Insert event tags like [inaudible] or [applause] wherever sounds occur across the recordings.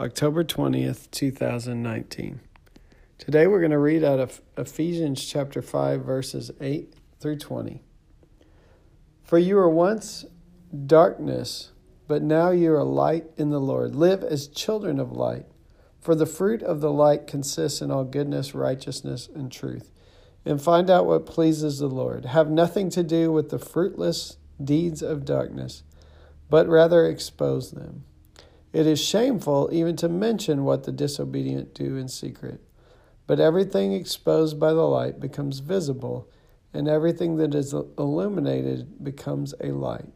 October 20th, 2019. Today we're going to read out of Ephesians chapter 5, verses 8 through 20. For you were once darkness, but now you are light in the Lord. Live as children of light, for the fruit of the light consists in all goodness, righteousness, and truth. And find out what pleases the Lord. Have nothing to do with the fruitless deeds of darkness, but rather expose them. It is shameful even to mention what the disobedient do in secret. But everything exposed by the light becomes visible, and everything that is illuminated becomes a light.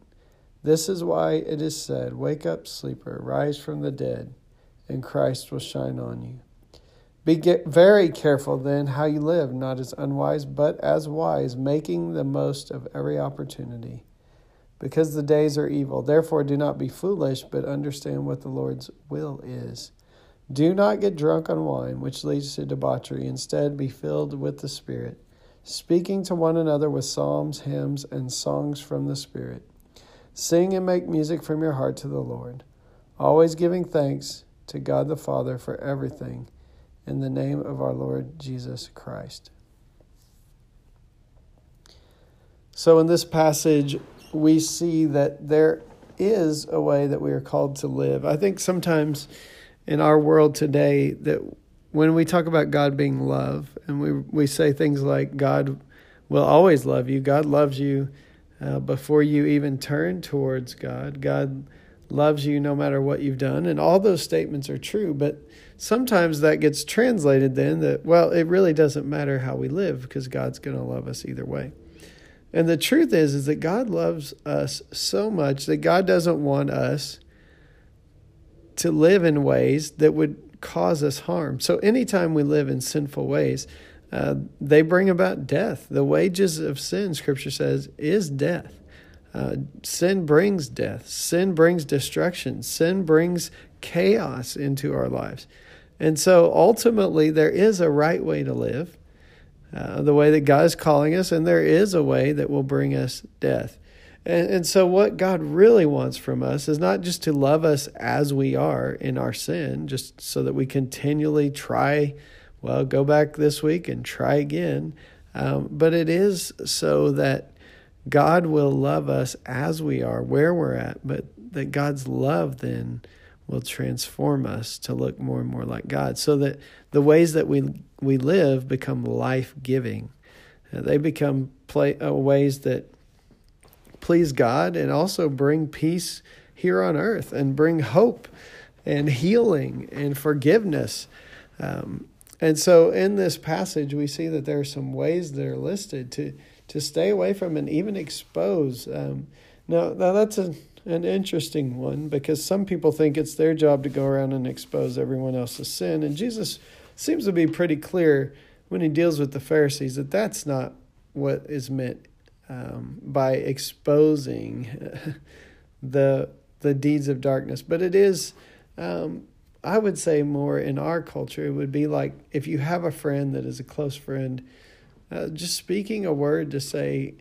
This is why it is said, Wake up, sleeper, rise from the dead, and Christ will shine on you. Be very careful then how you live, not as unwise, but as wise, making the most of every opportunity because the days are evil. Therefore, do not be foolish, but understand what the Lord's will is. Do not get drunk on wine, which leads to debauchery. Instead, be filled with the Spirit, speaking to one another with psalms, hymns, and songs from the Spirit. Sing and make music from your heart to the Lord, always giving thanks to God the Father for everything in the name of our Lord Jesus Christ. So, in this passage, we see that there is a way that we are called to live. I think sometimes in our world today that when we talk about God being love and we we say things like God will always love you, God loves you uh, before you even turn towards God. God loves you no matter what you've done, and all those statements are true. But sometimes that gets translated then that well, it really doesn't matter how we live because God's going to love us either way. And the truth is is that God loves us so much that God doesn't want us to live in ways that would cause us harm. So anytime we live in sinful ways, uh, they bring about death. The wages of sin, Scripture says, is death. Uh, sin brings death. Sin brings destruction. Sin brings chaos into our lives. And so ultimately, there is a right way to live. Uh, the way that God is calling us, and there is a way that will bring us death. And, and so, what God really wants from us is not just to love us as we are in our sin, just so that we continually try, well, go back this week and try again, um, but it is so that God will love us as we are, where we're at, but that God's love then will transform us to look more and more like God so that the ways that we we live become life-giving. Uh, they become play, uh, ways that please God and also bring peace here on earth and bring hope and healing and forgiveness. Um, and so in this passage, we see that there are some ways that are listed to, to stay away from and even expose. Um, now, now, that's a an interesting one because some people think it's their job to go around and expose everyone else's sin. And Jesus seems to be pretty clear when he deals with the Pharisees that that's not what is meant um, by exposing [laughs] the the deeds of darkness. But it is, um, I would say, more in our culture. It would be like if you have a friend that is a close friend, uh, just speaking a word to say,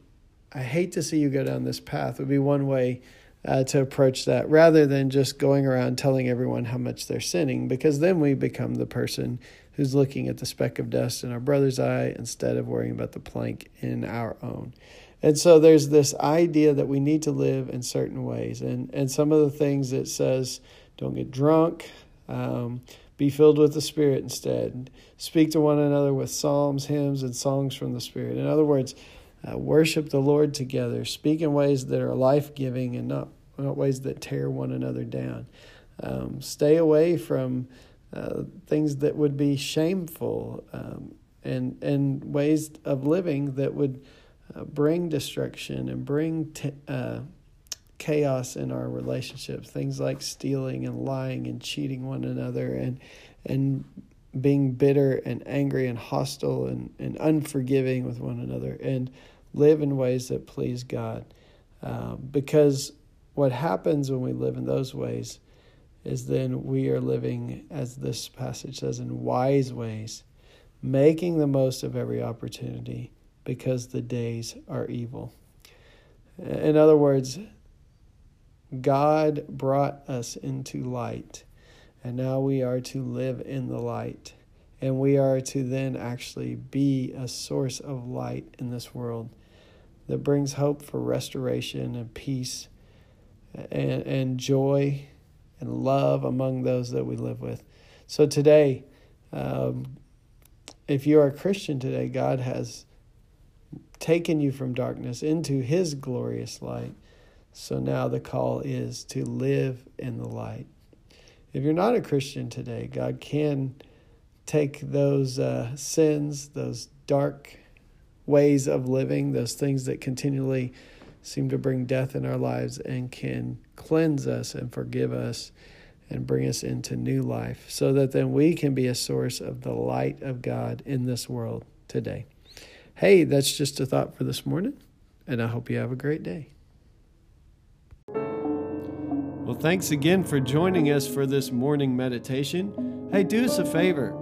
"I hate to see you go down this path," would be one way uh, to approach that rather than just going around telling everyone how much they're sinning, because then we become the person who's looking at the speck of dust in our brother's eye instead of worrying about the plank in our own. And so there's this idea that we need to live in certain ways. And, and some of the things it says don't get drunk, um, be filled with the Spirit instead, speak to one another with psalms, hymns, and songs from the Spirit. In other words, uh, worship the Lord together, speak in ways that are life giving and not, not ways that tear one another down. Um, stay away from uh, things that would be shameful um, and, and ways of living that would uh, bring destruction and bring t- uh, chaos in our relationships, things like stealing and lying and cheating one another and and being bitter and angry and hostile and, and unforgiving with one another. And live in ways that please God. Um, because what happens when we live in those ways is then we are living, as this passage says, in wise ways, making the most of every opportunity because the days are evil. In other words, God brought us into light, and now we are to live in the light. And we are to then actually be a source of light in this world that brings hope for restoration and peace and, and joy and love among those that we live with. So today, um, if you are a Christian today, God has taken you from darkness into his glorious light. So now the call is to live in the light. If you're not a Christian today, God can take those uh, sins, those dark ways of living, those things that continually seem to bring death in our lives, and can cleanse us and forgive us and bring us into new life so that then we can be a source of the light of God in this world today. Hey, that's just a thought for this morning, and I hope you have a great day. Well, thanks again for joining us for this morning meditation. Hey, do us a favor